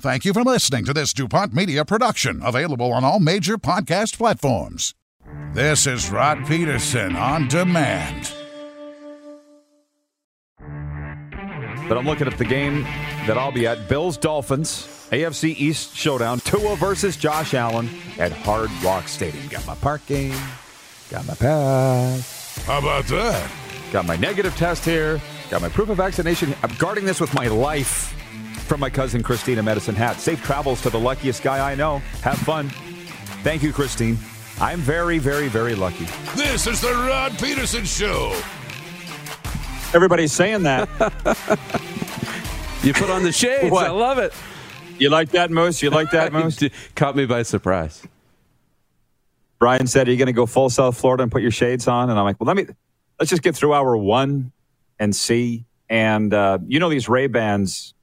Thank you for listening to this DuPont Media production, available on all major podcast platforms. This is Rod Pedersen on demand. But I'm looking at the game that I'll be at Bills Dolphins, AFC East Showdown, Tua versus Josh Allen at Hard Rock Stadium. Got my parking, got my pass, How about that? got my negative test here, got my proof of vaccination. I'm guarding this with my life from my cousin Christina Medicine Hat. Safe travels to the luckiest guy I know. Have fun. Thank you, Christine. I'm very, very, very lucky. This is the Rod Pedersen Show. Everybody's saying that. You put on the shades. What? I love it. You like that, Moose? You like that, Moose? Caught me by surprise. Brian said, Are you going to go full South Florida and put your shades on? And I'm like, Well, let me, let's just get through hour one and see. And, uh, you know, these Ray Bans,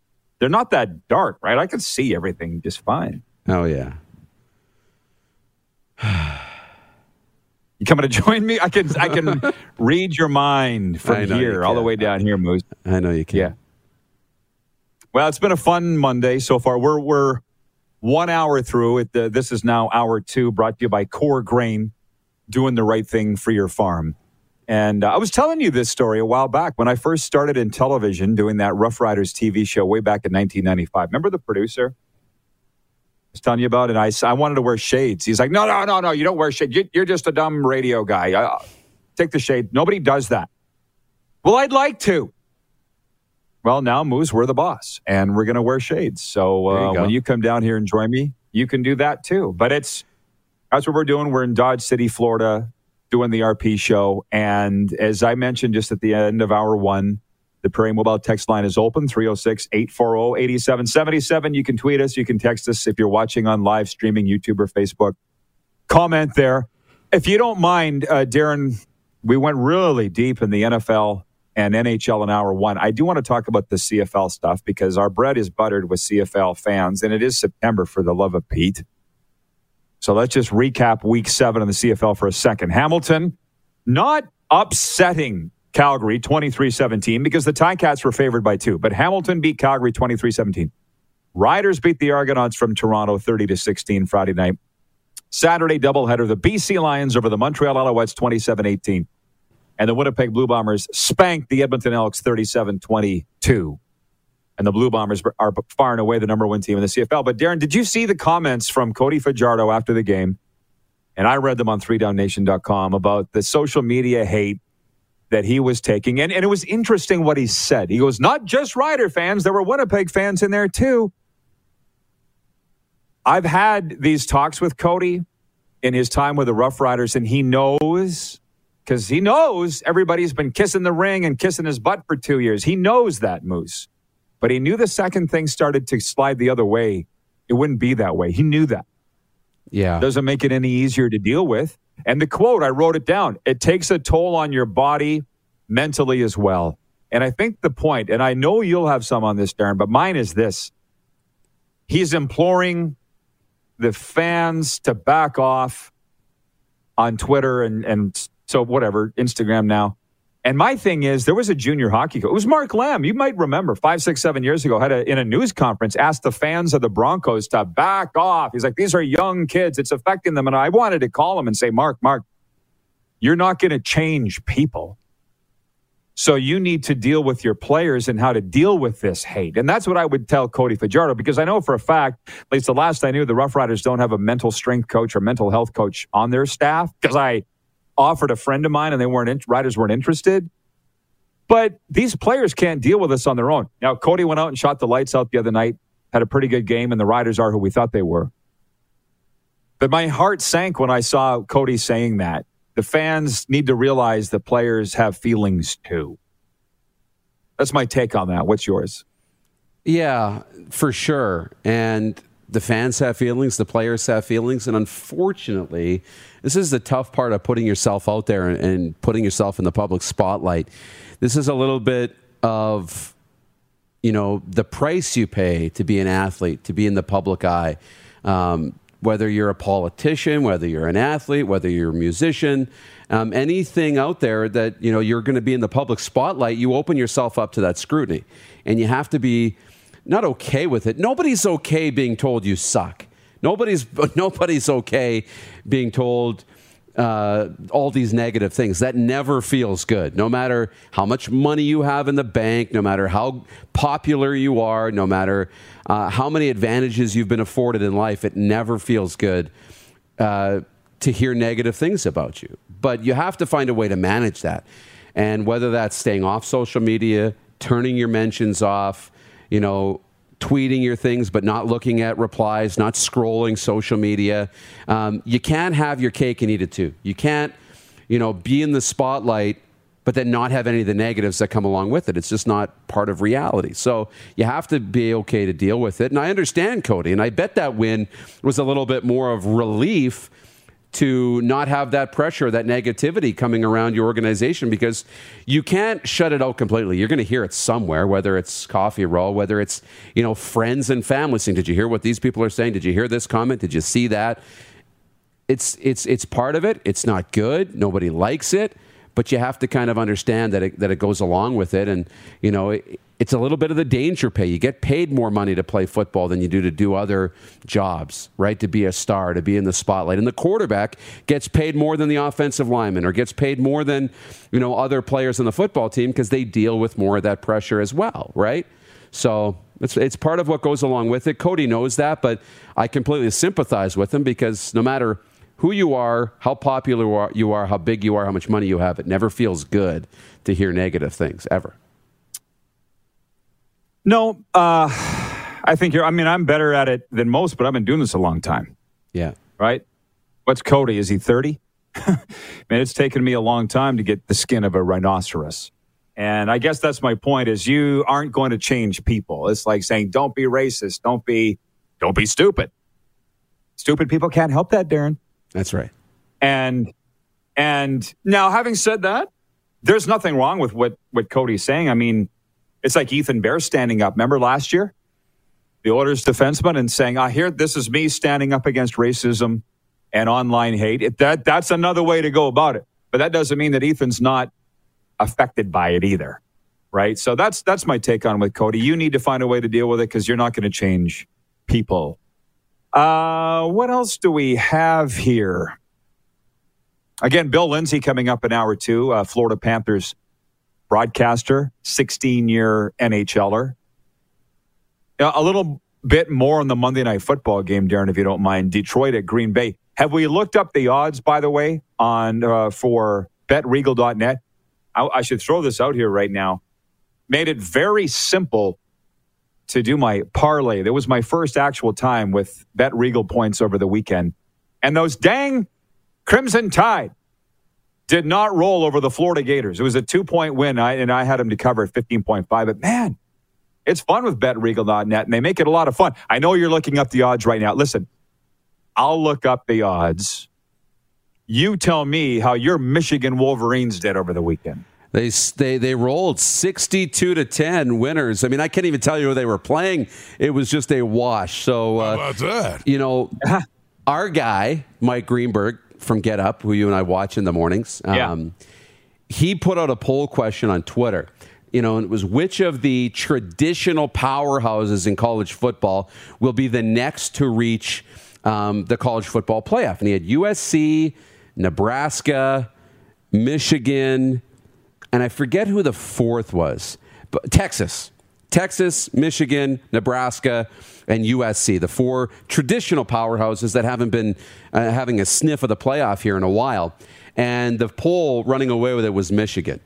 they're not that dark, right? I can see everything just fine. Oh yeah. You coming to join me? I can, I can read your mind from here all the way down here, Moose. I know you can. Yeah. Well, it's been a fun Monday so far. We're we're one hour through it. Uh, this is now hour two, brought to you by Core Grain, doing the right thing for your farm. And uh, I was telling you this story a while back when I first started in television doing that Rough Riders TV show way back in 1995. Remember the producer? I was telling you about it. I, I wanted to wear shades. He's like, no, no, no, no, you don't wear shades. You, you're just a dumb radio guy. Uh, take the shade. Nobody does that. Well, I'd like to. Well, now, Moose, we're the boss, and we're going to wear shades. So There you uh, when you come down here and join me, you can do that too. But it's that's what we're doing. We're in Dodge City, Florida, doing the RP show. And as I mentioned just at the end of hour one, the Prairie Mobile text line is open 306 840 8777. You can tweet us, you can text us if you're watching on live streaming, YouTube or Facebook. Comment there. If you don't mind, uh, Darren, we went really deep in the NFL and NHL in hour one. I do want to talk about the CFL stuff because our bread is buttered with CFL fans, and it is September for the love of Pete. So let's just recap week seven of the CFL for a second. Hamilton not upsetting Calgary 23 17 because the Ticats were favored by two, but Hamilton beat Calgary 23 17. Riders beat the Argonauts from Toronto 30 to 16 Friday night. Saturday doubleheader, the BC Lions over the Montreal Alouettes 27 18. And the Winnipeg Blue Bombers spanked the Edmonton Elks 37 22. And the Blue Bombers are far and away the number one team in the CFL. But Darren, did you see the comments from Cody Fajardo after the game? And I read them on 3downnation.com about the social media hate that he was taking. And, and it was interesting what he said. He goes, not just Rider fans, there were Winnipeg fans in there too. I've had these talks with Cody in his time with the Rough Riders, and he knows because he knows everybody's been kissing the ring and kissing his butt for two years. He knows that, Moose. But he knew the second thing started to slide the other way, it wouldn't be that way. He knew that. Yeah. Doesn't make it any easier to deal with. And the quote, I wrote it down it takes a toll on your body mentally as well. And I think the point, and I know you'll have some on this, Darren, but mine is this he's imploring the fans to back off on Twitter and, and so whatever, Instagram now. And my thing is, there was a junior hockey coach. It was Mark Lamb. You might remember five, six, seven years ago, had a, in a news conference, asked the fans of the Broncos to back off. He's like, these are young kids. It's affecting them. And I wanted to call him and say, Mark, Mark, you're not going to change people. So you need to deal with your players and how to deal with this hate. And that's what I would tell Cody Fajardo because I know for a fact, at least the last I knew, the Rough Riders don't have a mental strength coach or mental health coach on their staff because I offered a friend of mine and they weren't, in, Riders weren't interested. But these players can't deal with this on their own. Now, Cody went out and shot the lights out the other night, had a pretty good game, and the Riders are who we thought they were. But my heart sank when I saw Cody saying that the fans need to realize that players have feelings too. That's my take on that. What's yours? Yeah, for sure. And the fans have feelings, the players have feelings, and unfortunately, this is the tough part of putting yourself out there and, and putting yourself in the public spotlight. This is a little bit of you know the price you pay to be an athlete, to be in the public eye. Um, whether you're a politician, whether you're an athlete, whether you're a musician, um, anything out there that you know you're going to be in the public spotlight, you open yourself up to that scrutiny, and you have to be not okay with it. Nobody's okay being told you suck. Nobody's nobody's okay being told uh, all these negative things. That never feels good. No matter how much money you have in the bank, no matter how popular you are, no matter uh, how many advantages you've been afforded in life, it never feels good uh, to hear negative things about you. But you have to find a way to manage that. And whether that's staying off social media, turning your mentions off, you know, tweeting your things but not looking at replies, not scrolling social media. Um, you can't have your cake and eat it too. You can't, you know, be in the spotlight but then not have any of the negatives that come along with it. It's just not part of reality. So you have to be okay to deal with it. And I understand Cody, and I bet that win was a little bit more of relief to not have that pressure, that negativity coming around your organization because you can't shut it out completely. You're going to hear it somewhere, whether it's coffee roll, whether it's, you know, friends and family saying, Did you hear what these people are saying? Did you hear this comment? Did you see that? It's it's it's part of it. It's not good. Nobody likes it but you have to kind of understand that it, that it goes along with it. And, you know, it, it's a little bit of the danger pay. You get paid more money to play football than you do to do other jobs, right? To be a star, to be in the spotlight. And the quarterback gets paid more than the offensive lineman or gets paid more than, you know, other players on the football team because they deal with more of that pressure as well, right? So it's, it's part of what goes along with it. Cody knows that, but I completely sympathize with him because no matter – who you are, how popular you are, how big you are, how much money you have. It never feels good to hear negative things ever. No, uh, I think you're. I mean, I'm better at it than most, but I've been doing this a long time. Yeah. Right. What's Cody? Is he 30? Man, it's taken me a long time to get the skin of a rhinoceros. And I guess that's my point is you aren't going to change people. It's like saying, don't be racist. Don't be, don't be stupid. Stupid people can't help that, Darren. That's right. And and now, having said that, there's nothing wrong with what what Cody's saying. I mean, it's like Ethan Bear standing up. Remember last year, the Oilers defenseman, and saying, "I hear this is me standing up against racism and online hate." It, that that's another way to go about it. But that doesn't mean that Ethan's not affected by it either, right? So that's that's my take on with Cody. You need to find a way to deal with it because you're not going to change people uh, what else do we have here? Again, Bill Lindsay coming up in hour two, uh, Florida Panthers broadcaster, 16 year NHLer. A little bit more on the Monday night football game, Darren, if you don't mind. Detroit at Green Bay. Have we looked up the odds, by the way, on uh, for betregal.net? I, I should throw this out here right now. Made it very simple to do my parlay. That was my first actual time with Bet Regal points over the weekend. And those dang Crimson Tide did not roll over the Florida Gators. It was a two point win, and I had them to cover at 15.5. But man, it's fun with BetRegal.net, and they make it a lot of fun. I know you're looking up the odds right now. Listen, I'll look up the odds. You tell me how your Michigan Wolverines did over the weekend. They, they they rolled 62 to 10 winners. I mean, I can't even tell you who they were playing. It was just a wash. So, uh, How about that? You know, our guy, Mike Greenberg from Get Up, who you and I watch in the mornings, yeah. Um, he put out a poll question on Twitter. You know, and it was which of the traditional powerhouses in college football will be the next to reach um, the college football playoff? And he had USC, Nebraska, Michigan, and I forget who the fourth was, but Texas. Texas, Michigan, Nebraska, and USC, the four traditional powerhouses that haven't been uh, having a sniff of the playoff here in a while. And the poll running away with it was Michigan.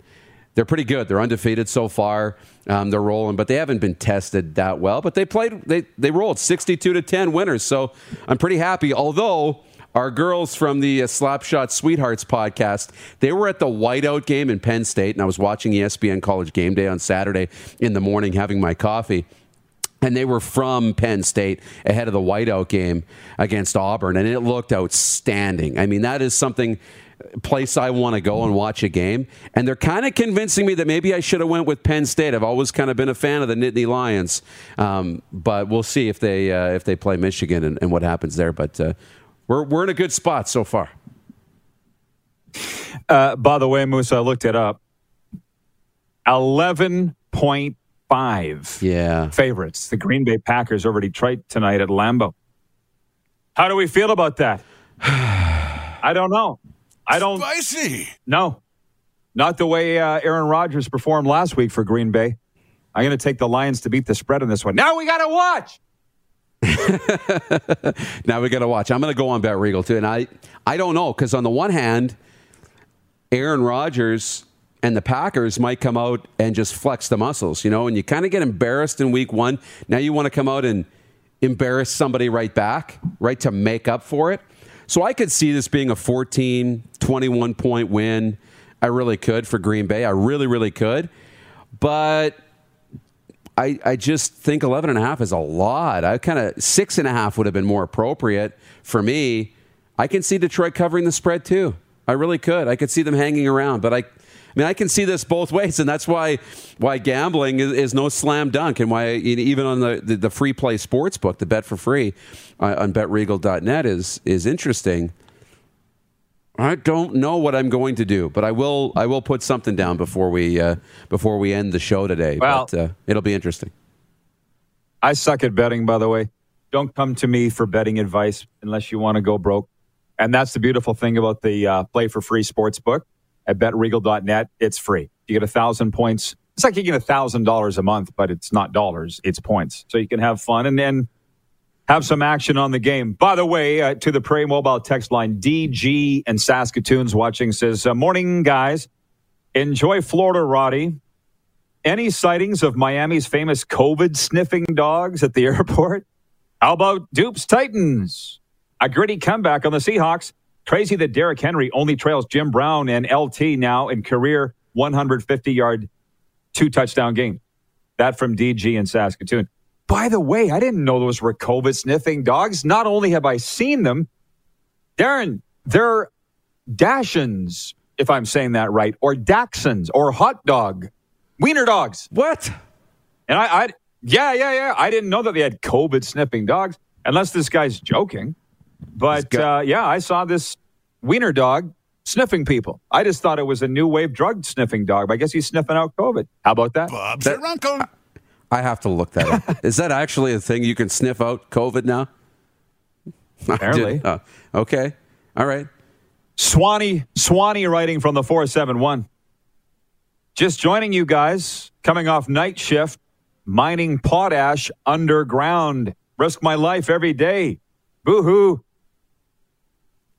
They're pretty good. They're undefeated so far. Um, they're rolling, but they haven't been tested that well. But they played. They they rolled 62 to 10 winners. So I'm pretty happy. Although our girls from the uh, Slapshot Sweethearts podcast, they were at the whiteout game in Penn State, and I was watching ESPN College Game Day on Saturday in the morning, having my coffee and they were from Penn State ahead of the whiteout game against Auburn, and it looked outstanding. I mean, that is something place I want to go and watch a game, and they're kind of convincing me that maybe I should have went with Penn State. I've always kind of been a fan of the Nittany Lions, um, but we'll see if they uh, if they play Michigan and, and what happens there. But uh, we're we're in a good spot so far. Uh, by the way, Moose, I looked it up. Eleven point five. Yeah. Favorites. The Green Bay Packers over Detroit tonight at Lambeau. How do we feel about that? I don't know. I don't. Spicy. No, not the way uh, Aaron Rodgers performed last week for Green Bay. I'm going to take the Lions to beat the spread in this one. Now we got to watch. now we got to watch. I'm going to go on Bet Regal too, and I I don't know because on the one hand, Aaron Rodgers and the Packers might come out and just flex the muscles, you know, and you kind of get embarrassed in week one. Now you want to come out and embarrass somebody right back, right to make up for it. So I could see this being a 14, 21 point win. I really could for Green Bay. I really, really could. But I, I just think 11 and a half is a lot. I kind of, six and a half would have been more appropriate for me. I can see Detroit covering the spread too. I really could. I could see them hanging around, but I, I mean, I can see this both ways, and that's why why gambling is, is no slam dunk, and why even on the, the, the free play sports book, the bet for free uh, on BetRegal.net is is interesting. I don't know what I'm going to do, but I will. I will put something down before we uh, before we end the show today. Well, but uh, it'll be interesting. I suck at betting, by the way. Don't come to me for betting advice unless you want to go broke. And that's the beautiful thing about the uh, Play for Free sports book at betregal.net. It's free. You get a thousand points. It's like you get a thousand dollars a month, but it's not dollars, it's points. So you can have fun and then have some action on the game. By the way, uh, to the Prairie Mobile text line, DG and Saskatoon's watching says, uh, Morning, guys. Enjoy Florida, Roddy. Any sightings of Miami's famous COVID sniffing dogs at the airport? How about Dupes Titans? A gritty comeback on the Seahawks. Crazy that Derrick Henry only trails Jim Brown and LT now in career 150 yard, two touchdown game. That from DG in Saskatoon. By the way, I didn't know those were COVID sniffing dogs. Not only have I seen them, Darren, they're Dachshunds, if I'm saying that right, or Dachshunds, or hot dog, wiener dogs. What? And I, I, yeah, yeah, yeah. I didn't know that they had COVID sniffing dogs, unless this guy's joking. But uh, yeah, I saw this wiener dog sniffing people. I just thought it was a new wave drug sniffing dog. But I guess he's sniffing out COVID. How about that? Bob's That- your uncle. I have to look that up. Is that actually a thing you can sniff out COVID now? Apparently. Oh, okay. All right. Swanee, Swanee writing from the 471. Just joining you guys, coming off night shift, mining potash underground. Risk my life every day. Boo hoo.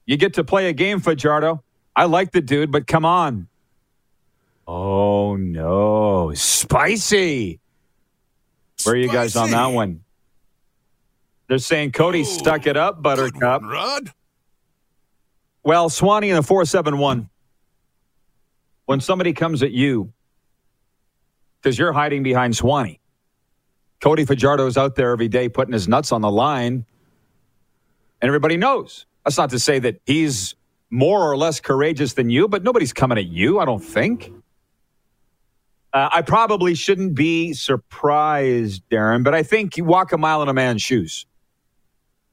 You get to play a game, Fajardo. I like the dude, but come on. Oh, no. Spicy. Where are you guys on that one? They're saying Cody stuck it up, Buttercup. one, Rod. Well, Swanee in the 471, when somebody comes at you, because you're hiding behind Swanee, Cody Fajardo's out there every day putting his nuts on the line, and everybody knows. That's not to say that he's more or less courageous than you, but nobody's coming at you, I don't think. Uh, I probably shouldn't be surprised, Darren, but I think you walk a mile in a man's shoes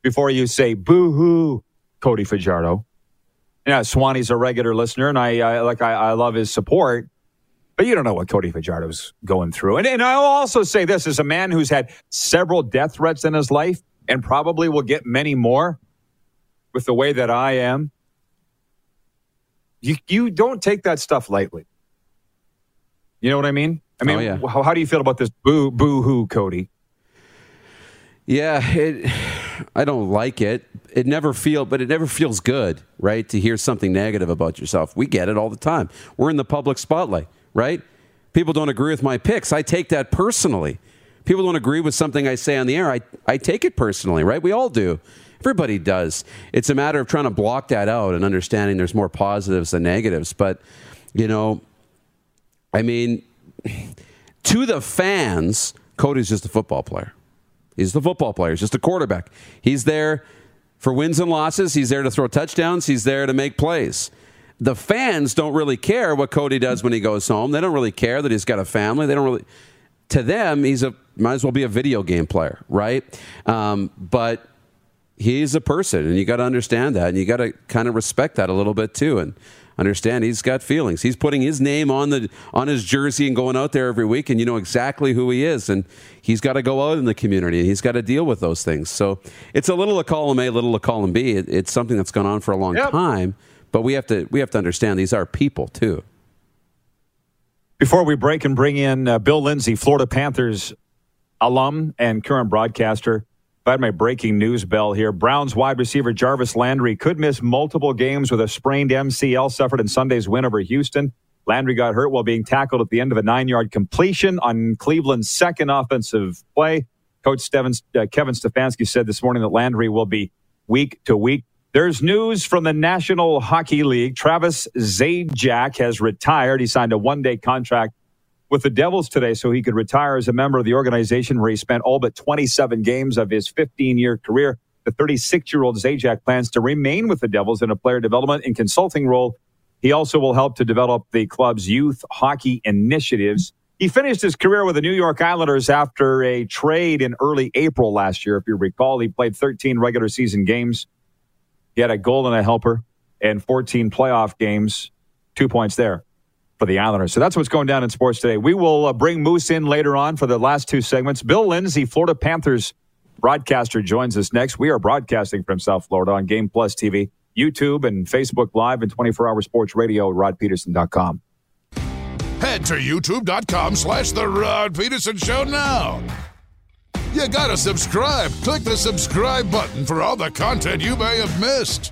before you say boo hoo, Cody Fajardo. Yeah, Swanee's a regular listener, and I, I like I, I love his support. But you don't know what Cody Fajardo's going through. And, and I'll also say this as a man who's had several death threats in his life and probably will get many more with the way that I am. You, you don't take that stuff lightly. You know what I mean? I mean, Oh, yeah. how, how do you feel about this boo boo hoo, Cody? Yeah, it, I don't like it. It never feel, but it never feels good, right? To hear something negative about yourself. We get it all the time. We're in the public spotlight, right? People don't agree with my picks. I take that personally. People don't agree with something I say on the air. I, I take it personally, right? We all do. Everybody does. It's a matter of trying to block that out and understanding there's more positives than negatives. But, you know, I mean, to the fans, Cody's just a football player. He's the football player. He's just a quarterback. He's there for wins and losses. He's there to throw touchdowns. He's there to make plays. The fans don't really care what Cody does when he goes home. They don't really care that he's got a family. They don't really. To them, he's a might as well be a video game player, right? Um, but he's a person, and you got to understand that, and you got to kind of respect that a little bit too, and understand he's got feelings. He's putting his name on the on his jersey and going out there every week, and you know exactly who he is, and he's got to go out in the community, and he's got to deal with those things. So it's a little of column A, a little of column B. It, it's something that's gone on for a long Yep. time, but we have to we have to understand these are people too. Before we break and bring in uh, Bill Lindsay, Florida Panthers alum and current broadcaster, I had my breaking news bell here. Browns wide receiver Jarvis Landry could miss multiple games with a sprained MCL suffered in Sunday's win over Houston. Landry got hurt while being tackled at the end of a nine yard completion on Cleveland's second offensive play. Coach Steven, uh, Kevin Stefanski said this morning that Landry will be week to week. There's news from the National Hockey League. Travis Zajac has retired. He signed a one day contract with the Devils today so he could retire as a member of the organization where he spent all but 27 games of his 15 year career. The 36 year old Zajac plans to remain with the Devils in a player development and consulting role. He also will help to develop the club's youth hockey initiatives. He finished his career with the New York Islanders after a trade in early April last year. If you recall, he played 13 regular season games. He had a goal and a helper and 14 playoff games, two points there for the Islanders. So that's what's going down in sports today. We will uh, bring Moose in later on for the last two segments. Bill Lindsay, Florida Panthers broadcaster, joins us next. We are broadcasting from South Florida on Game Plus TV, YouTube, and Facebook Live, and 24 hour sports radio rodpedersen.com. Head to youtube.com slash The Rod Pedersen Show now. You gotta subscribe. Click the subscribe button for all the content you may have missed.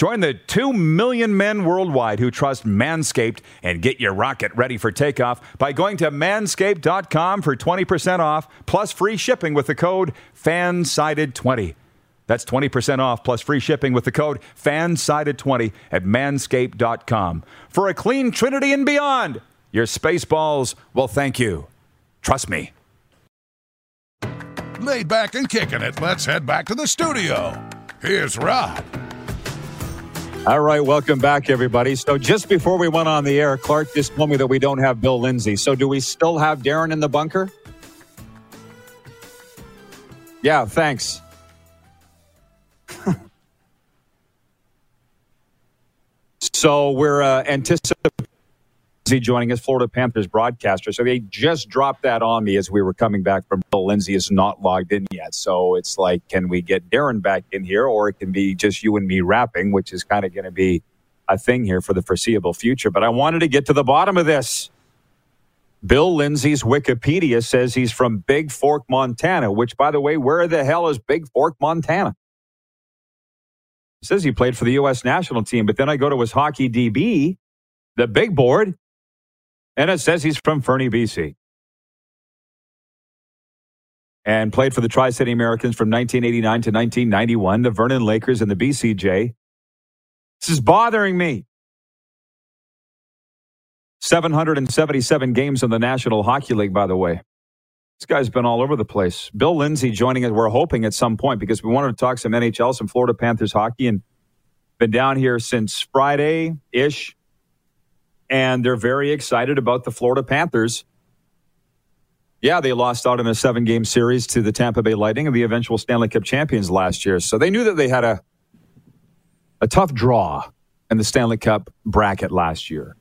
Join the 2 million men worldwide who trust Manscaped and get your rocket ready for takeoff by going to manscaped.com for 20% off plus free shipping with the code FANSIDED20. That's 20% off plus free shipping with the code FANSIDED20 at manscaped.com. For a clean trinity and beyond, your spaceballs will thank you. Trust me. Laid back and kicking it, let's head back to the studio. Here's Rod. All right, welcome back, everybody. So, just before we went on the air, Clark just told me that we don't have Bill Lindsay. So, do we still have Darren in the bunker? Yeah, thanks. so, we're uh, anticipating joining us, Florida Panthers broadcaster. So, they just dropped that on me as we were coming back from Bill Lindsay is not logged in yet. So, it's like, can we get Darren back in here, or it can be just you and me rapping, which is kind of going to be a thing here for the foreseeable future. But I wanted to get to the bottom of this. Bill Lindsay's Wikipedia says he's from Big Fork, Montana, which, by the way, where the hell is Big Fork, Montana? It says he played for the U.S. national team, but then I go to his hockey DB, the big board, and it says he's from Fernie, BC. And played for the Tri City Americans from 1989 to 1991, the Vernon Lakers, and the BCJ. This is bothering me. 777 games in the National Hockey League, by the way. This guy's been all over the place. Bill Lindsay joining us. We're hoping at some point because we wanted to talk some NHL, some Florida Panthers hockey, and Been down here since Friday ish, and they're very excited about the Florida Panthers. Yeah, they lost out in a seven game series to the Tampa Bay Lightning and the eventual Stanley Cup champions last year. So they knew that they had a, a tough draw in the Stanley Cup bracket last year.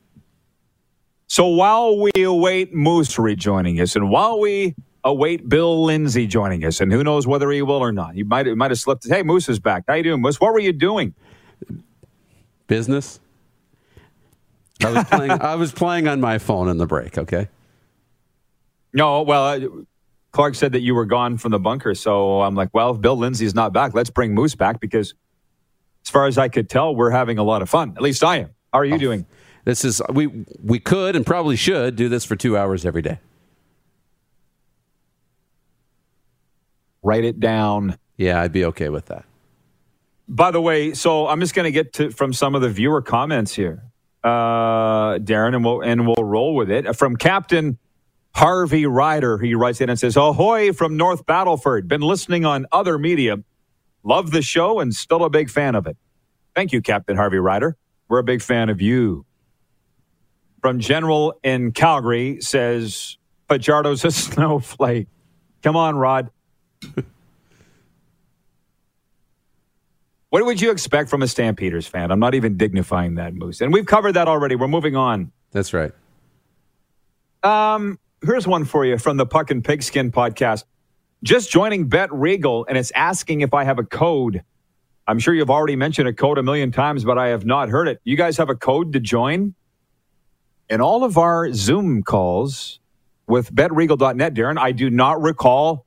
So while we await Moose rejoining us and while we await Bill Lindsay joining us, and who knows whether he will or not, he might, might have slipped. Hey, Moose is back. How you doing, Moose? What were you doing? Business. I was playing. I was playing on my phone in the break. Okay. No, well, Clark said that you were gone from the bunker, so I'm like, well, if Bill Lindsay's not back, let's bring Moose back because, as far as I could tell, we're having a lot of fun. At least I am. How are you oh, doing? This is we we could and probably should do this for two hours every day. Write it down. Yeah, I'd be okay with that. By the way, so I'm just going to get to from some of the viewer comments here, uh, Darren, and we'll and we'll roll with it from Captain Harvey Ryder. He writes in and says, Ahoy from North Battleford. Been listening on other media. Love the show and still a big fan of it. Thank you, Captain Harvey Ryder. We're a big fan of you. From General in Calgary says, Fajardo's a snowflake. Come on, Rod. What would you expect from a Stampeders fan? I'm not even dignifying that, Moose. And we've covered that already. We're moving on. That's right. Um, here's one for you from the Puck and Pigskin podcast. Just joining Bet Regal, and it's asking if I have a code. I'm sure you've already mentioned a code a million times, but I have not heard it. You guys have a code to join? In all of our Zoom calls with betregal.net, Darren, I do not recall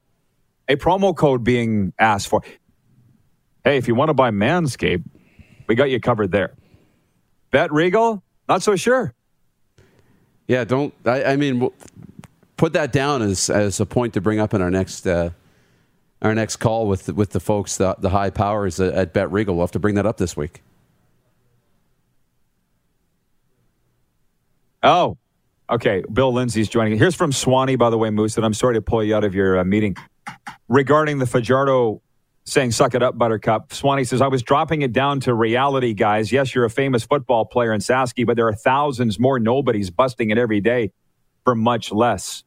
a promo code being asked for. Hey, if you want to buy Manscaped, we got you covered there. Bet Regal, not so sure. Yeah, don't. I, I mean, put that down as as a point to bring up in our next uh, our next call with with the folks, the, the high powers at, Bet Regal. We'll have to bring that up this week. Oh, okay. Bill Lindsay's joining. Here's from Swanee, by the way, Moose. And I'm sorry to pull you out of your uh, meeting regarding the Fajardo saying "suck it up, Buttercup." Swanee says, "I was dropping it down to reality, guys. Yes, you're a famous football player in Sasky, but there are thousands more nobodies busting it every day for much less."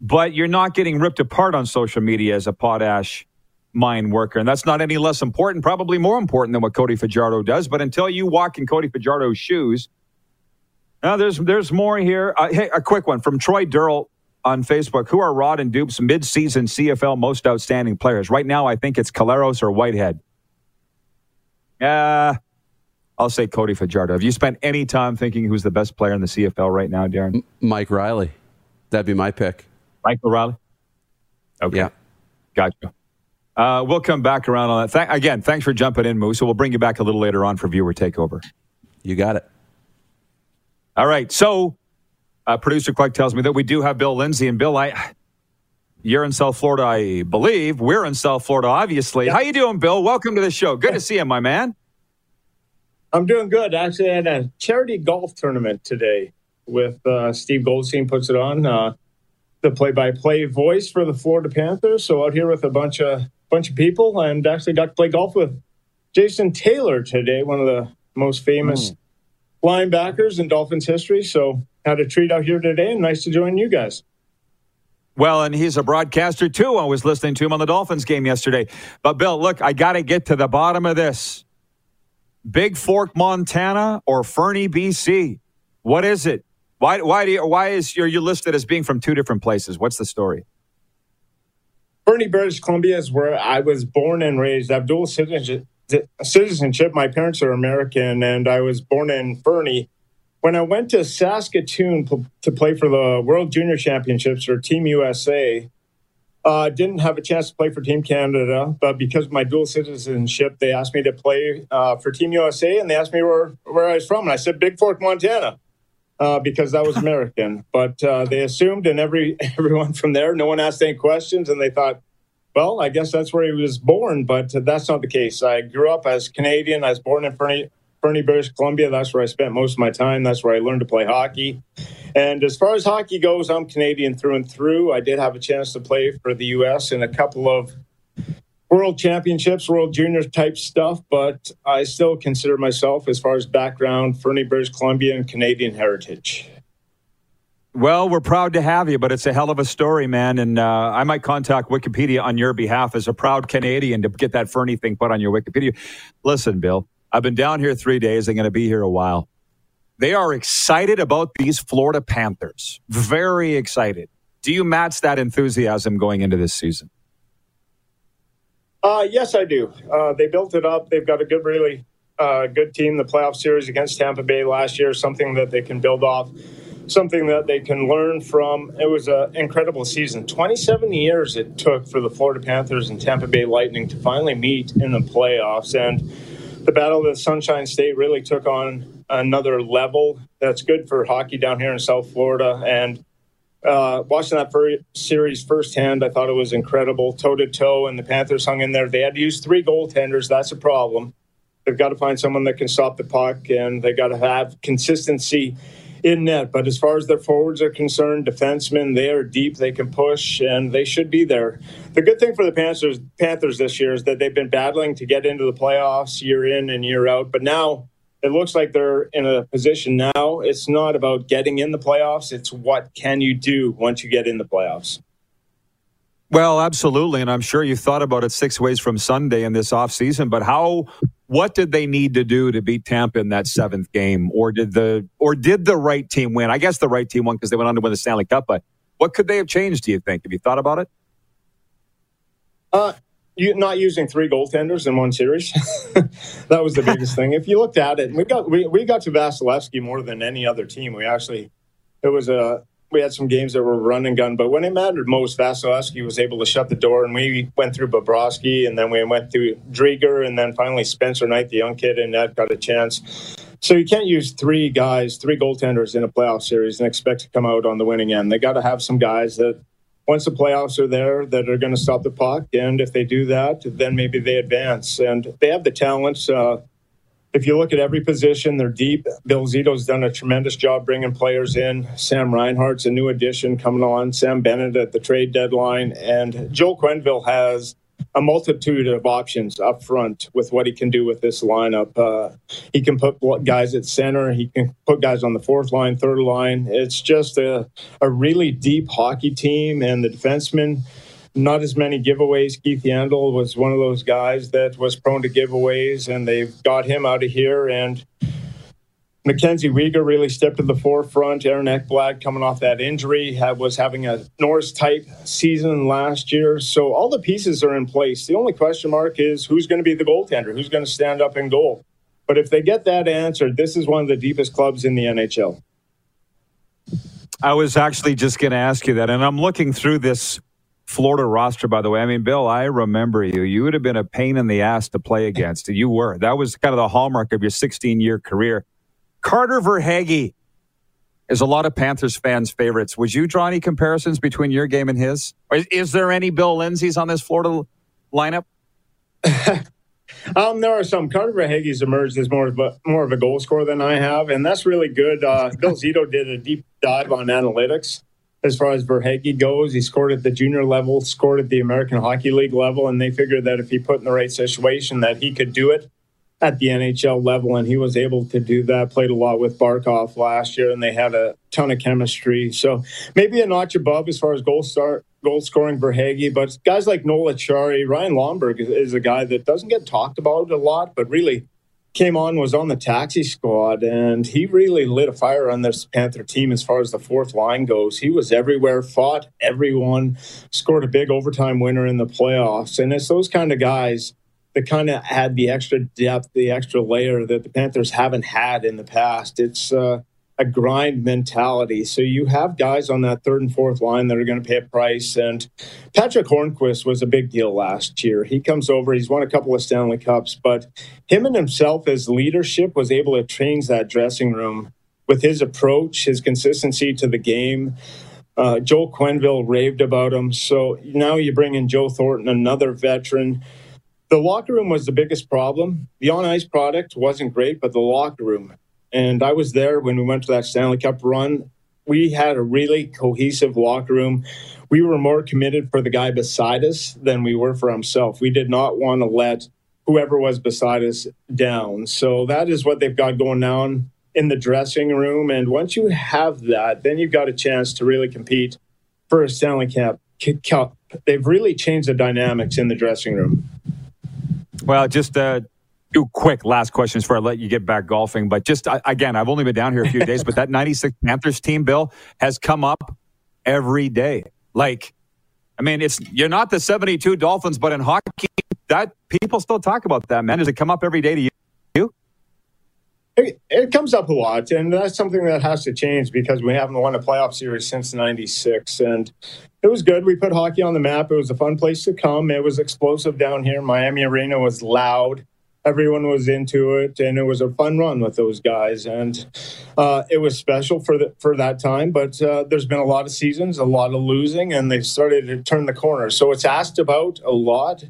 but you're not getting ripped apart on social media as a potash mine worker. And that's not any less important, probably more important than what Cody Fajardo does. But until you walk in Cody Fajardo's shoes, now there's there's more here. Uh, hey, a quick one from Troy Durrell on Facebook. Who are Rod and Dupe's mid-season CFL most outstanding players? Right now, I think it's Collaros or Whitehead. Uh, I'll say Cody Fajardo. Have you spent any time thinking who's the best player in the CFL right now, Darren? Mike Riley. That'd be my pick. Michael Riley? Okay. Yeah. Gotcha. Uh, we'll come back around on that. Th- again, thanks for jumping in, Moose. So we'll bring you back a little later on for viewer takeover. You got it. All right. So, uh, producer Clark tells me that we do have Bill Lindsay. And Bill, I, you're in South Florida, I believe. We're in South Florida, obviously. Yep. How you doing, Bill? Welcome to the show. Good to see you, my man. I'm doing good. Actually, I had a charity golf tournament today with uh, Steve Goldstein puts it on. Uh, the play-by-play voice for the Florida Panthers. So out here with a bunch of bunch of people, and actually got to play golf with Jason Taylor today, one of the most famous mm. linebackers in Dolphins history. So had a treat out here today, and nice to join you guys. Well, and he's a broadcaster too. I was listening to him on the Dolphins game yesterday. But Bill, look, I got to get to the bottom of this. Big Fork, Montana, or Fernie, BC? What is it? Why, why, do you, why is your, you listed as being from two different places? What's the story? Fernie, British Columbia is where I was born and raised. I have dual. Citizenship. My parents are American, and I was born in Fernie. When I went to Saskatoon to play for the World Junior Championships or Team USA, uh, didn't have a chance to play for Team Canada, but because of my dual citizenship, they asked me to play uh, for Team USA, and they asked me where, where I was from, and I said Big Fork, Montana uh, because that was American. but uh, they assumed, and every everyone from there, no one asked any questions, and they thought, well, I guess that's where he was born. But that's not the case. I grew up as Canadian. I was born in Fernie, British Columbia. That's where I spent most of my time. That's where I learned to play hockey. And as far as hockey goes, I'm Canadian through and through. I did have a chance to play for the U.S. in a couple of world championships, world junior type stuff, but I still consider myself, as far as background, Fernie, British Columbia, and Canadian heritage. Well, we're proud to have you, but it's a hell of a story, man. And uh, I might contact Wikipedia on your behalf as a proud Canadian to get that Fernie thing put on your Wikipedia. Listen, Bill, I've been down here three days. I'm going to be here a while. They are excited about these Florida Panthers. Very excited. Do you match that enthusiasm going into this season? Uh, yes, I do. Uh, they built it up. They've got a good, really uh, good team. The playoff series against Tampa Bay last year, something that they can build off, something that they can learn from. It was an incredible season. 27 years it took for the Florida Panthers and Tampa Bay Lightning to finally meet in the playoffs. And the Battle of the Sunshine State really took on another level. That's good for hockey down here in South Florida. And uh, watching that fir- series firsthand, I thought it was incredible, toe to toe, and the Panthers hung in there. They had to use three goaltenders. That's a problem. They've got to find someone that can stop the puck, and they got to have consistency in net. But as far as their forwards are concerned, defensemen, they are deep, they can push, and they should be there. The good thing for the Panthers, Panthers this year is that they've been battling to get into the playoffs year in and year out. But now it looks like they're in a position now. It's not about getting in the playoffs, it's what can you do once you get in the playoffs. Well, absolutely, and I'm sure you thought about it six ways from Sunday in this offseason, but how what did they need to do to beat Tampa in that seventh game? Or did the or did the right team win? I guess the right team won because they went on to win the Stanley Cup, but what could they have changed, do you think? Have you thought about it? Uh you, not using three goaltenders in one series. that was the biggest thing. If you looked at it, we got we, we got to Vasilevskiy more than any other team. We actually it was a we had some games that were run and gun, but when it mattered most, Vasilevskiy was able to shut the door, and we went through Bobrovsky, and then we went through Driedger, and then finally Spencer Knight, the young kid, and that got a chance. So you can't use three guys, three goaltenders in a playoff series and expect to come out on the winning end. They got to have some guys that, once the playoffs are there, that are going to stop the puck, and if they do that, then maybe they advance. And they have the talents. Uh, if you look at every position, they're deep. Bill Zito's done a tremendous job bringing players in. Sam Reinhart's a new addition coming on. Sam Bennett at the trade deadline. And Joel Quenneville has a multitude of options up front with what he can do with this lineup. Uh, he can put guys at center. He can put guys on the fourth line, third line. It's just a, a really deep hockey team. And the defensemen – not as many giveaways. Keith Yandle was one of those guys that was prone to giveaways, and they've got him out of here. And Mackenzie Weegar really stepped to the forefront. Aaron Ekblad coming off that injury had, was having a Norris type season last year. So all the pieces are in place. The only question mark is who's going to be the goaltender, who's going to stand up in goal. But if they get that answered, this is one of the deepest clubs in the NHL. I was actually just going to ask you that, and I'm looking through this Florida roster, by the way. I mean, Bill, I remember you. You would have been a pain in the ass to play against. You were. That was kind of the hallmark of your 16 year career. Carter Verhaeghe is a lot of Panthers fans' favorites. Would you draw any comparisons between your game and his? Or is, there any Bill Lindsays on this Florida lineup? um, there are some. Carter Verhaeghe's emerged as more of a more of a goal scorer than I have, and that's really good. Uh, Bill Zito did a deep dive on analytics as far as Verhaeghe goes. He scored at the junior level, scored at the American Hockey League level, and they figured that if he put in the right situation, that he could do it at the NHL level, and he was able to do that. Played a lot with Barkov last year, and they had a ton of chemistry. So maybe a notch above as far as goal start. Goal scoring Verhaeghe, but guys like Noel Acciari, Ryan Lomberg is a guy that doesn't get talked about a lot, but really came on was on the taxi squad and he really lit a fire on this panther team as far as the fourth line goes. He was everywhere fought everyone scored a big overtime winner in the playoffs. And it's those kind of guys that kind of add the extra depth the extra layer that the panthers haven't had in the past. It's uh, a grind mentality. So you have guys on that third and fourth line that are going to pay a price. And Patrick Hornqvist was a big deal last year. He comes over, he's won a couple of Stanley Cups, but him and himself as leadership was able to change that dressing room with his approach, his consistency to the game. Uh, Joel Quenneville raved about him. So now you bring in Joe Thornton, another veteran. The locker room was the biggest problem. The on ice product wasn't great, but the locker room and I was there when we went to that Stanley Cup run. we had a really cohesive locker room. We were more committed for the guy beside us than we were for himself. We did not want to let whoever was beside us down. So that is what they've got going on in the dressing room. And once you have that, then you've got a chance to really compete for a Stanley Cup. They've really changed the dynamics in the dressing room. Well, just uh, two quick last questions before I let you get back golfing. But just again, I've only been down here a few days, but that 96 Panthers team, Bill, has come up every day. Like, I mean, it's you're not the 72 Dolphins, but in hockey, that people still talk about that, man. Does it come up every day to you? It, it comes up a lot, and that's something that has to change because we haven't won a playoff series since '96, and it was good. We put hockey on the map. It was a fun place to come. It was explosive down here. Miami Arena was loud everyone was into it, and it was a fun run with those guys, and uh, it was special for the, for that time. But uh, there's been a lot of seasons, a lot of losing, and they've started to turn the corner. So it's asked about a lot.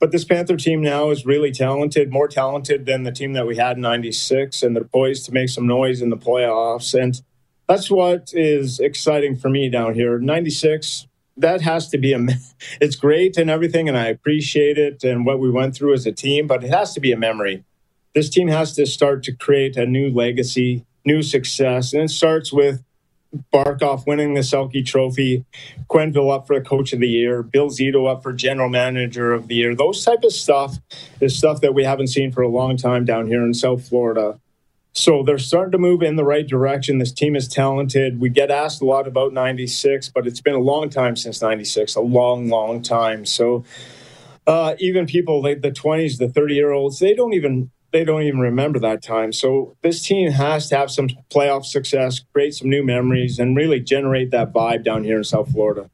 But this Panther team now is really talented, more talented than the team that we had in '96, and they're poised to make some noise in the playoffs. And that's what is exciting for me down here. '96 that has to be a it's great and everything and i appreciate it and what we went through as a team but it has to be a memory. This team has to start to create a new legacy new success and it starts with Barkov winning the selke trophy Quenneville up for coach of the year bill zito up for general manager of the year. Those type of stuff is stuff that we haven't seen for a long time down here in south florida so they're starting to move in the right direction. This team is talented. We get asked a lot about 96, but it's been a long time since 96, a long, long time. So uh, even people like the 20s, the 30 year olds, they don't even they don't even remember that time. So this team has to have some playoff success, create some new memories, and really generate that vibe down here in South Florida.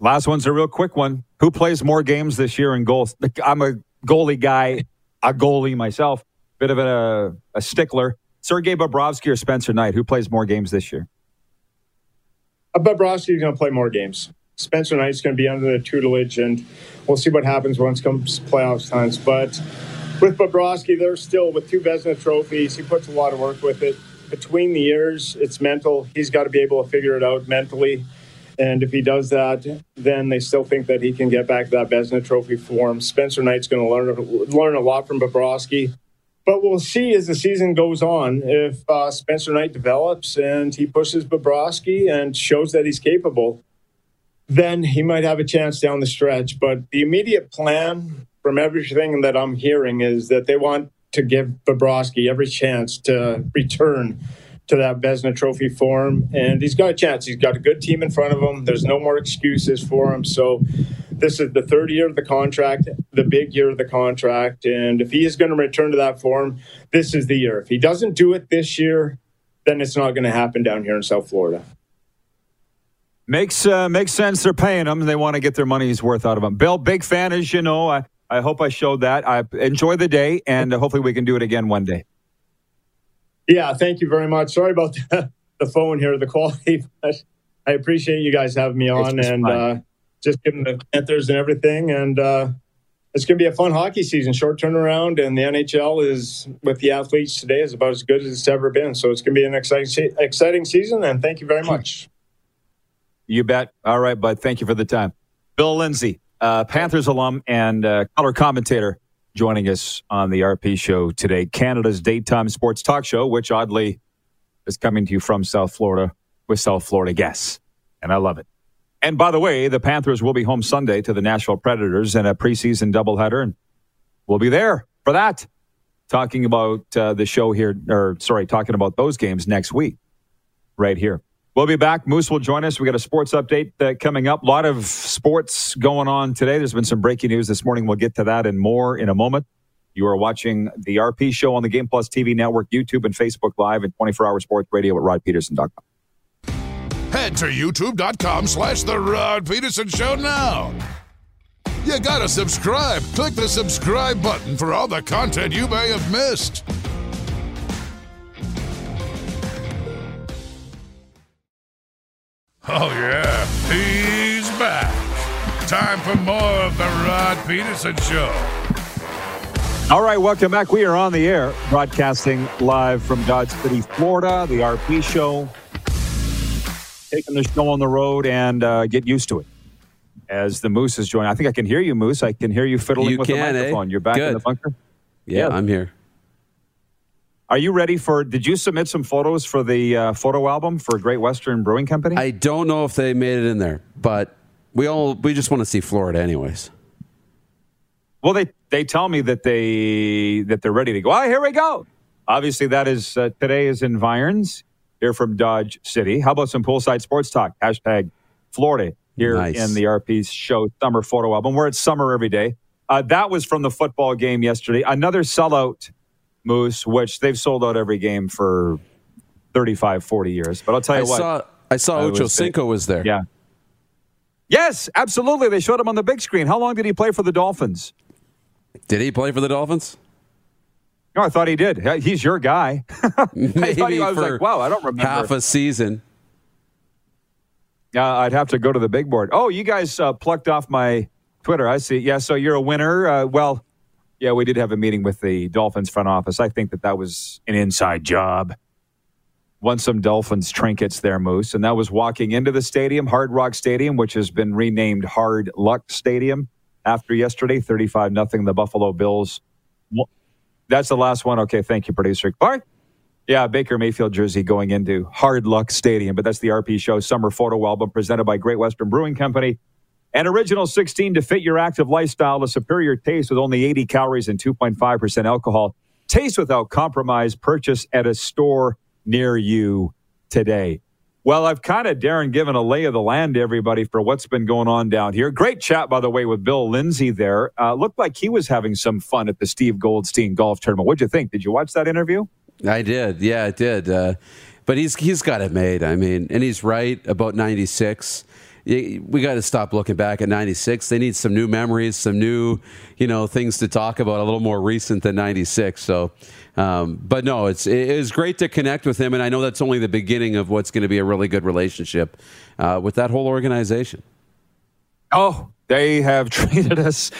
Last one's a real quick one. Who plays more games this year in goals? I'm a goalie guy, a goalie myself bit of a, a stickler. Sergei Bobrovsky or Spencer Knight, who plays more games this year? Uh, Bobrovsky is going to play more games. Spencer Knight's going to be under the tutelage, and we'll see what happens once comes playoffs times. But with Bobrovsky, they're still with two Vezina trophies. He puts a lot of work with it. Between the years, it's mental. He's got to be able to figure it out mentally. And if he does that, then they still think that he can get back that Vezina trophy form. Spencer Knight's going to learn learn a lot from Bobrovsky. But we'll see as the season goes on if uh, Spencer Knight develops and he pushes Bobrovsky and shows that he's capable, then he might have a chance down the stretch. But the immediate plan, from everything that I'm hearing, is that they want to give Bobrovsky every chance to return to that Vezina Trophy form, and he's got a chance. He's got a good team in front of him. There's no more excuses for him. So this is the third year of the contract, the big year of the contract, and if he is going to return to that form, this is the year. If he doesn't do it this year, then it's not going to happen down here in South Florida. Makes uh, makes sense. They're paying him. They want to get their money's worth out of him. Bill, big fan, as you know. I, I hope I showed that. I enjoy the day, and hopefully we can do it again one day. Yeah, thank you very much. Sorry about the, the phone here, the quality, but I appreciate you guys having me on and uh, just giving the Panthers and everything. And uh, it's going to be a fun hockey season, short turnaround, and the NHL is with the athletes today is about as good as it's ever been. So it's going to be an exciting, exciting season. And thank you very much. You bet. All right, bud. Thank you for the time, Bill Lindsay, uh, Panthers alum and uh, color commentator joining us on the RP show today, Canada's daytime sports talk show, which oddly is coming to you from South Florida with South Florida guests. And I love it. And by the way, the Panthers will be home Sunday to the Nashville Predators in a preseason doubleheader, and we'll be there for that. Talking about uh, the show here, or sorry, talking about those games next week, right here. We'll be back. Moose will join us. We got a sports update uh, coming up. A lot of sports going on today. There's been some breaking news this morning. We'll get to that and more in a moment. You are watching the RP show on the Game Plus TV network, YouTube, and Facebook Live, and 24 hour sports radio at rodpedersen.com. Head to youtube.com slash The Rod Pedersen Show now. You gotta subscribe. Click the subscribe button for all the content you may have missed. Oh, yeah, he's back. Time for more of the Rod Pedersen Show. All right, welcome back. We are on the air, broadcasting live from Dodge City, Florida, the RP Show. taking the show on the road and uh, get used to it. As the Moose is joining, I think I can hear you, Moose. I can hear you fiddling You with can, the eh? microphone. You're back in the bunker. Yeah, Yeah. I'm here. Are you ready for? Did you submit some photos for the uh, photo album for Great Western Brewing Company? I don't know if they made it in there, but we all we just want to see Florida anyways. Well, they they tell me that they that they're ready to go. Ah, here we go. Obviously, that is uh, today is environs here from Dodge City. How about some poolside sports talk? Hashtag Florida here Nice. in the RP show summer photo album. Where it's summer every day. Uh, that was from the football game yesterday. Another sellout moose, which they've sold out every game for 35, 40 years. But I'll tell I you what. saw I saw Ocho was- Cinco was there. yeah. Yes, absolutely. They showed him on the big screen. How long did he play for the Dolphins? Did he play for the Dolphins? No, I thought he did. He's your guy. Maybe I, thought he, I was like, wow, I don't remember. half a season. uh, I'd have to go to the big board. Oh, you guys uh, plucked off my Twitter. I see. Yeah, so you're a winner. Uh, well, yeah, we did have a meeting with the Dolphins front office. I think that that was an inside job. Won some Dolphins trinkets there, Moose, and that was walking into the stadium, Hard Rock Stadium, which has been renamed Hard Luck Stadium after yesterday, 35 nothing. The Buffalo Bills. That's the last one. Okay, thank you, producer. Clark. Yeah, Baker Mayfield jersey going into Hard Luck Stadium, but that's the RP Show summer photo album presented by Great Western Brewing Company. An original 16 to fit your active lifestyle, a superior taste with only 80 calories and 2.5% alcohol. Taste without compromise. Purchase at a store near you today. Well, I've kind of, Darren, given a lay of the land to everybody for what's been going on down here. Great chat, by the way, with Bill Lindsay there. Uh, looked like he was having some fun at the Steve Goldstein golf tournament. What'd you think? Did you watch that interview? I did. Yeah, I did. Uh, but he's he's got it made. I mean, and he's right about 96. We got to stop looking back at 96. They need some new memories, some new, you know, things to talk about, a little more recent than 96. So, um, but no, it's it is great to connect with him, and I know that's only the beginning of what's going to be a really good relationship uh, with that whole organization. Oh, they have treated us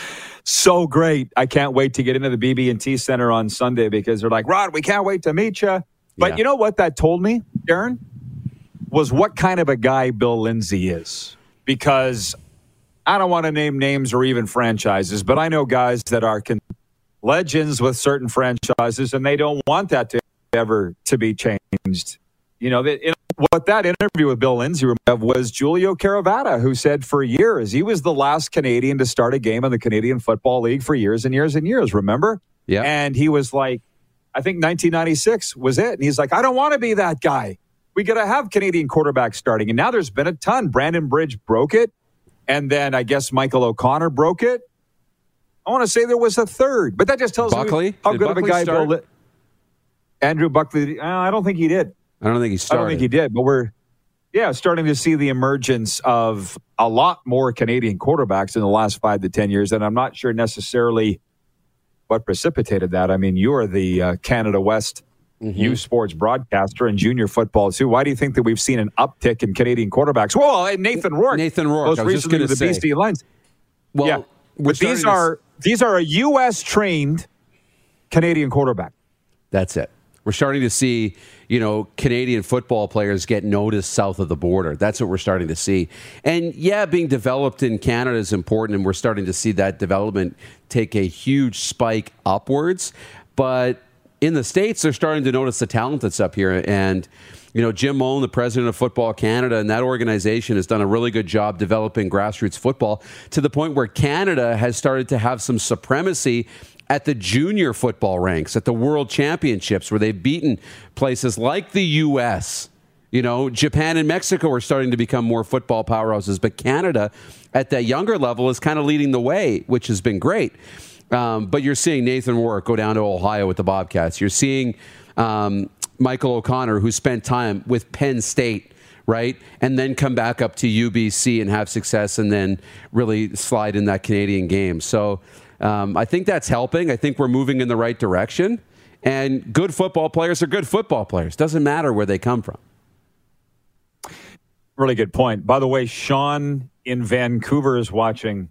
so great. I can't wait to get into the BB&T Center on Sunday because they're like, Rod, we can't wait to meet you. But Yeah. you know what that told me, Darren? Was what kind of a guy Bill Lindsay is. Because I don't want to name names or even franchises, but I know guys that are con- legends with certain franchises and they don't want that to ever to be changed. You know, you know, what that interview with Bill Lindsay was Giulio Caravatta, who said for years he was the last Canadian to start a game in the Canadian Football League for years and years and years. Remember? Yeah. And he was like, I think 1996 was it. And he's like, I don't want to be that guy. We got to have Canadian quarterbacks starting. And now there's been a ton. Brandon Bridge broke it. And then I guess Michael O'Connor broke it. I want to say there was a third, but that just tells Buckley? you how Did good of a guy start? Bill Andrew Buckley. uh, I don't think he did. I don't think he started. I don't think he did, but we're yeah starting to see the emergence of a lot more Canadian quarterbacks in the last five to ten years, and I'm not sure necessarily what precipitated that. I mean, you are the uh, Canada West Mm-hmm. Sports broadcaster and junior football too. Why do you think that we've seen an uptick in Canadian quarterbacks? Well, Nathan Rourke, Nathan Rourke, most recently gonna the say. BC Lions. Well, yeah, but these to are these are a U.S. trained Canadian quarterback. That's it. We're starting to see, you know, Canadian football players get noticed south of the border. That's what we're starting to see. And yeah, being developed in Canada is important, and we're starting to see that development take a huge spike upwards. But in the States, they're starting to notice the talent that's up here. And, you know, Jim Mullen, the president of Football Canada, and that organization has done a really good job developing grassroots football to the point where Canada has started to have some supremacy at the junior football ranks, at the world championships, where they've beaten places like the U.S. You know, Japan and Mexico are starting to become more football powerhouses, but Canada at that younger level is kind of leading the way, which has been great. Um, but you're seeing Nathan Rourke go down to Ohio with the Bobcats. You're seeing um, Michael O'Connor, who spent time with Penn State, right? And then come back up to UBC and have success and then really slide in that Canadian game. So um, I think that's helping. I think we're moving in the right direction. And good football players are good football players. Doesn't matter where they come from. Really good point. By the way, Sean in Vancouver is watching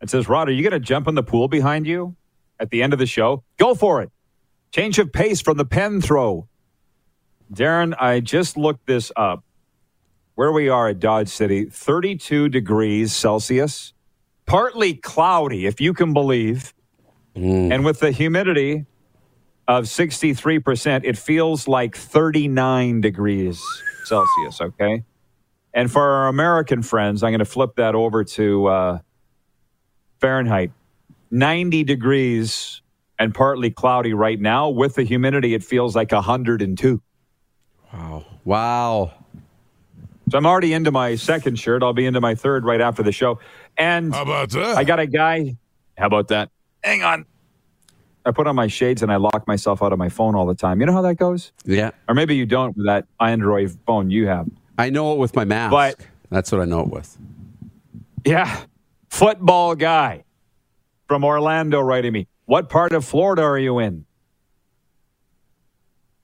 and says, Rod, are you going to jump in the pool behind you at the end of the show? Go for it. Change of pace from the pen throw. Darren, I just looked this up. where we are at Dodge City, 32 degrees Celsius, partly cloudy, if you can believe. And with the humidity of 63%, it feels like 39 degrees Celsius, okay? And for our American friends, I'm going to flip that over to uh, Fahrenheit. 90 degrees and partly cloudy right now. With the humidity, it feels like 102. Wow. Wow. So I'm already into my second shirt. I'll be into my third right after the show. And How about that? I got a guy. How about that? Hang on. I put on my shades and I lock myself out of my phone all the time. You know how that goes? Yeah. Or maybe you don't with that Android phone you have. I know it with my mask. But- That's what I know it with. Yeah. Football guy from Orlando writing me. What part of Florida are you in?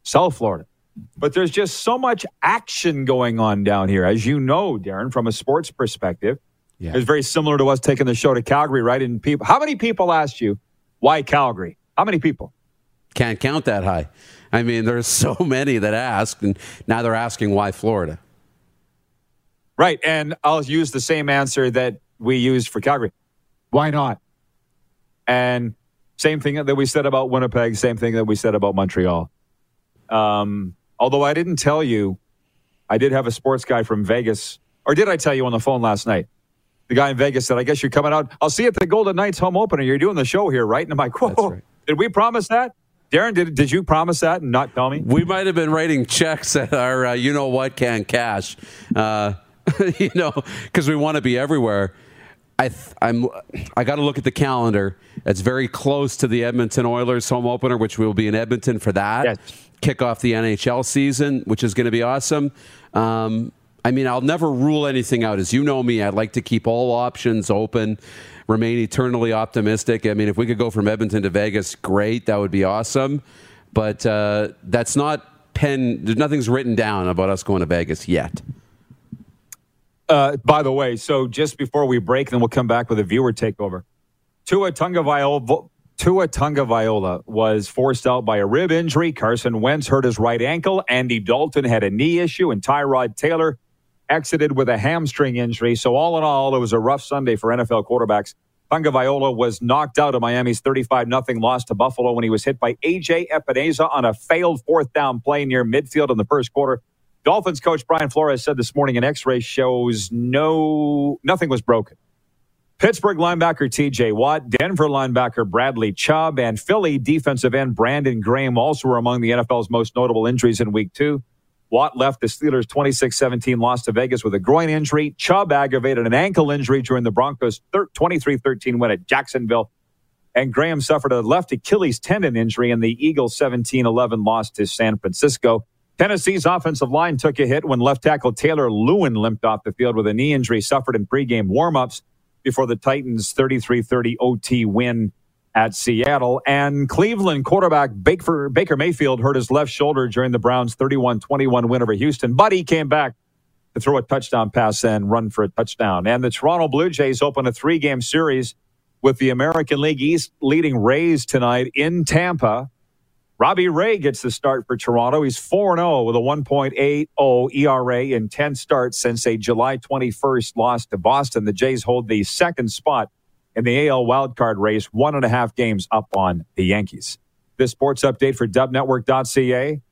South Florida. But there's just so much action going on down here. As you know, Darren, from a sports perspective, Yeah. it's very similar to us taking the show to Calgary, right? And people, how many people asked you why Calgary? How many people? Can't count that high. I mean, there's so many that asked, and now they're asking why Florida. Right. And I'll use the same answer that we used for Calgary. Why not? And same thing that we said about Winnipeg, same thing that we said about Montreal. Um, although I didn't tell you, I did have a sports guy from Vegas, or did I tell you on the phone last night? The guy in Vegas said, I guess you're coming out. I'll see you at the Golden Knights home opener. You're doing the show here, right? And I'm like, whoa, right. did we promise that? Darren, did, did you promise that and not tell me? We might have been writing checks at our, uh, you know what, can cash, uh, you know, because we want to be everywhere. I th- I'm I got to look at the calendar. It's very close to the Edmonton Oilers home opener, which we will be in Edmonton for that. Yes. Kick off the NHL season, which is going to be awesome. Um, I mean, I'll never rule anything out. As you know me, I'd like to keep all options open, remain eternally optimistic. I mean, if we could go from Edmonton to Vegas, great. That would be awesome. But uh, that's not pen. There's nothing's written down about us going to Vegas yet. Uh, by the way, so just before we break, then we'll come back with a viewer takeover. Tua Tagovailoa, Tua Tagovailoa was forced out by a rib injury. Carson Wentz hurt his right ankle. Andy Dalton had a knee issue, and Tyrod Taylor exited with a hamstring injury. So all in all, it was a rough Sunday for NFL quarterbacks. Tagovailoa was knocked out of Miami's 35 0 loss to Buffalo when he was hit by A.J. Epenesa on a failed fourth down play near midfield in the first quarter. Dolphins coach Brian Flores said this morning an X-ray shows no nothing was broken. Pittsburgh linebacker TJ Watt, Denver linebacker Bradley Chubb, and Philly defensive end Brandon Graham also were among the NFL's most notable injuries in week two. Watt left the Steelers' 26 17 loss to Vegas with a groin injury. Chubb aggravated an ankle injury during the Broncos' 23 13 win at Jacksonville. And Graham suffered a left Achilles tendon injury in the Eagles' 17 11 loss to San Francisco. Tennessee's offensive line took a hit when left tackle Taylor Lewan limped off the field with a knee injury suffered in pregame warmups before the Titans' 33 30 OT win at Seattle. And Cleveland quarterback Baker, Baker Mayfield hurt his left shoulder during the Browns' 31 21 win over Houston, but he came back to throw a touchdown pass and run for a touchdown. And the Toronto Blue Jays open a three game series with the American League East leading Rays tonight in Tampa. Robbie Ray gets the start for Toronto. He's 4 0 with a 1.80 ERA in 10 starts since a July 21st loss to Boston. The Jays hold the second spot in the AL wildcard race, one and a half games up on the Yankees. This sports update for dubnetwork.ca,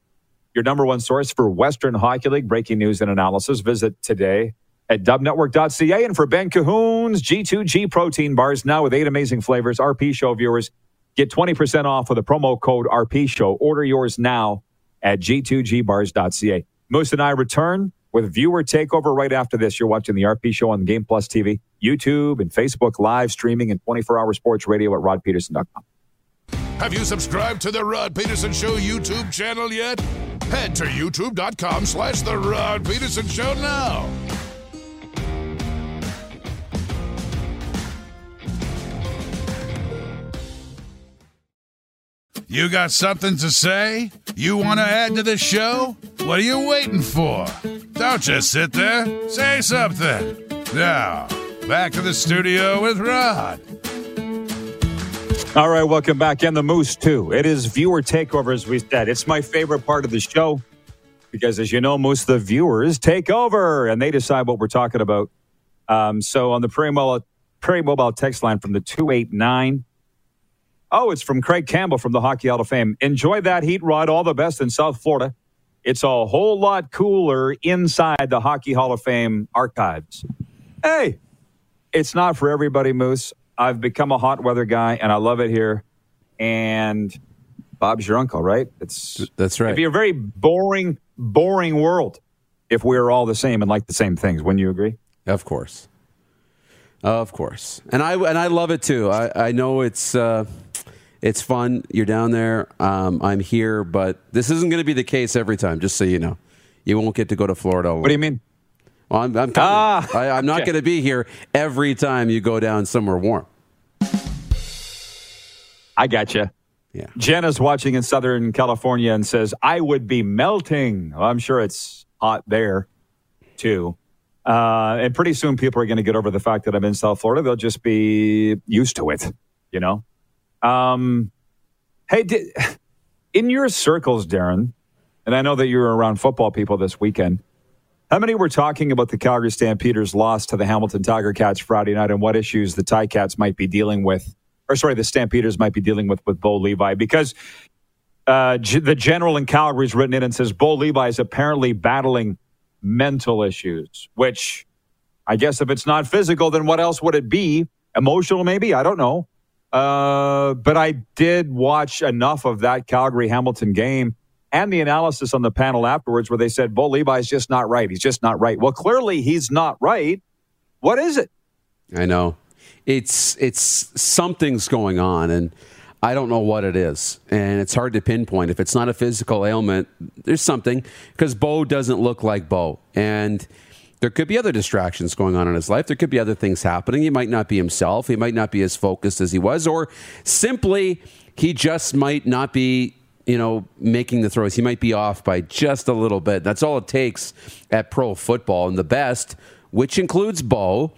your number one source for Western Hockey League breaking news and analysis. Visit today at dubnetwork.ca. And for Ben Cahoon's G2G protein bars, now with eight amazing flavors, RP Show viewers get 20% off with the promo code RP Show. Order yours now at G2Gbars.ca. Moose and I return with viewer takeover right after this. You're watching the RP Show on Game Plus TV, YouTube, and Facebook live streaming and 24 hour sports radio at rodpedersen.com. Have you subscribed to the Rod Pedersen Show YouTube channel yet? Head to youtube.com slash the Rod Pedersen Show now. You got something to say? You want to add to the show? What are you waiting for? Don't just sit there. Say something. Now, back to the studio with Rod. All right, welcome back. And the Moose, too. It is viewer takeover, as we said. It's my favorite part of the show. because, as you know, most of the viewers take over and they decide what we're talking about. Um, so on the Prairie Mobile, Prairie Mobile text line from the 289. Oh, it's from Craig Campbell from the Hockey Hall of Fame. Enjoy that heat rod. All the best in South Florida. It's a whole lot cooler inside the Hockey Hall of Fame archives. Hey, it's not for everybody, Moose. I've become a hot weather guy and I love it here. And Bob's your uncle, right? It's That's right. It'd be a very boring, boring world if we were all the same and like the same things. Wouldn't you agree? Of course. Of course. And I and I love it too. I, I know it's uh, it's fun. You're down there. Um, I'm here, but this isn't going to be the case every time. Just so you know, you won't get to go to Florida. What do you mean? Well, I'm, I'm, Ah, I, I'm not okay. going to be here every time you go down somewhere warm. I got you. Yeah. Jenna's watching in Southern California and says, I would be melting. Well, I'm sure it's hot there too. Uh, and pretty soon people are going to get over the fact that I'm in South Florida. They'll just be used to it, you know? Um, hey, did, in your circles, Darren, and I know that you were around football people this weekend, how many were talking about the Calgary Stampeders' loss to the Hamilton Tiger Cats Friday night and what issues the Ticats might be dealing with, or sorry, the Stampeders might be dealing with with Bo Levi? Because uh, G- the general in Calgary's written in and says Bo Levi is apparently battling mental issues, which I guess if it's not physical, then what else would it be? Emotional, maybe? I don't know. Uh, but I did watch enough of that Calgary Hamilton game and the analysis on the panel afterwards where they said Bo Levi's just not right. He's just not right. Well, clearly he's not right. What is it? I know. It's it's something's going on and I don't know what it is. And it's hard to pinpoint. If it's not a physical ailment, there's something because Bo doesn't look like Bo. And there could be other distractions going on in his life. There could be other things happening. He might not be himself. He might not be as focused as he was, or simply he just might not be, you know, making the throws. He might be off by just a little bit. That's all it takes at pro football. And the best, which includes Bo,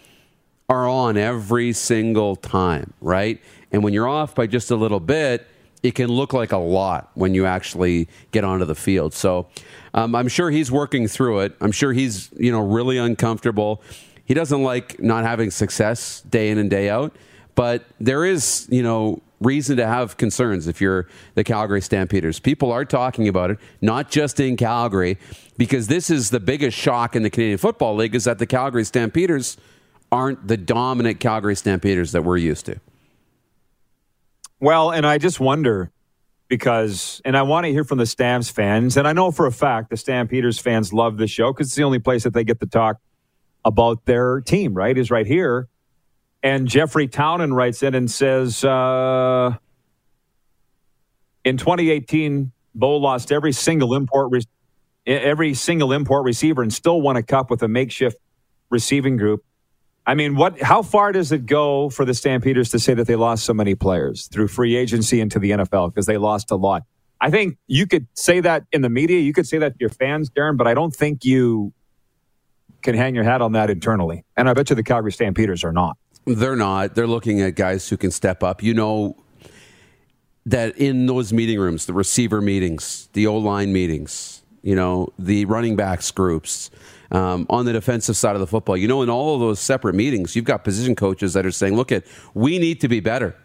are on every single time, right? And when you're off by just a little bit, it can look like a lot when you actually get onto the field. So um, I'm sure he's working through it. I'm sure he's you know really uncomfortable. He doesn't like not having success day in and day out. But there is you know reason to have concerns if you're the Calgary Stampeders. People are talking about it, not just in Calgary, because this is the biggest shock in the Canadian Football League is that the Calgary Stampeders aren't the dominant Calgary Stampeders that we're used to. Well, and I just wonder because, and I want to hear from the Stamps fans, and I know for a fact the Stampeders fans love this show because it's the only place that they get to talk about their team, right? Is right here. And Jeffrey Townend writes in and says, uh, in 2018, Bo lost every single import, re- every single import receiver, and still won a cup with a makeshift receiving group. I mean, what? How far does it go for the Stampeders to say that they lost so many players through free agency into the NFL because they lost a lot? I think you could say that in the media. You could say that to your fans, Darren, but I don't think you can hang your hat on that internally. And I bet you the Calgary Stampeders are not. They're not. They're looking at guys who can step up. You know that in those meeting rooms, the receiver meetings, the O line meetings, you know, the running backs groups, um, on the defensive side of the football, you know, in all of those separate meetings, you've got position coaches that are saying, look, at we need to be better.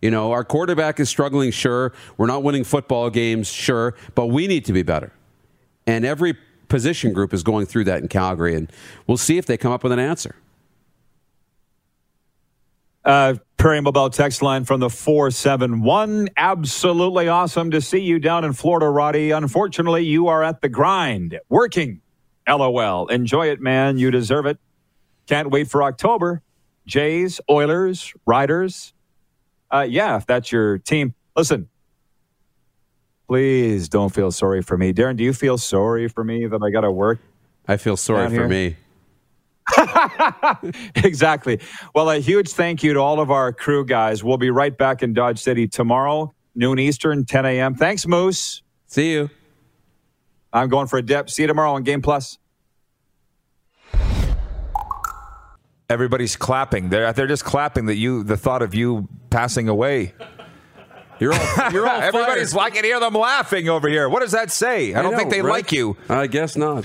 You know, our quarterback is struggling, sure. We're not winning football games, sure, but we need to be better. And every position group is going through that in Calgary, and we'll see if they come up with an answer. Uh, Prairie Mobile text line from the 471. Absolutely awesome to see you down in Florida, Roddy. Unfortunately, you are at the grind, working. LOL. Enjoy it, man. You deserve it. Can't wait for October. Jays, Oilers, Riders. Uh, yeah, if that's your team. Listen, please don't feel sorry for me. Darren, do you feel sorry for me that I got to work? I feel sorry for here. me. exactly. Well, a huge thank you to all of our crew guys. We'll be right back in Dodge City tomorrow, noon Eastern, 10 a.m. Thanks, Moose. See you. I'm going for a dip. See you tomorrow on Game Plus. Everybody's clapping. They're they're just clapping that you the thought of you passing away. You're all, you're all Everybody's fired. I can hear them laughing over here. What does that say? I, don't know, think they right? like you. I guess not.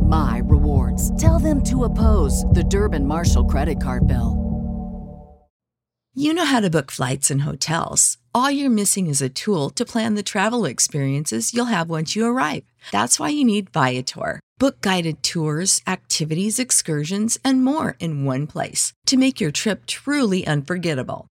my rewards. Tell them to oppose the Durbin Marshall credit card bill. You know how to book flights and hotels. All you're missing is a tool to plan the travel experiences you'll have once you arrive. That's why you need Viator. Book guided tours, activities, excursions, and more in one place to make your trip truly unforgettable.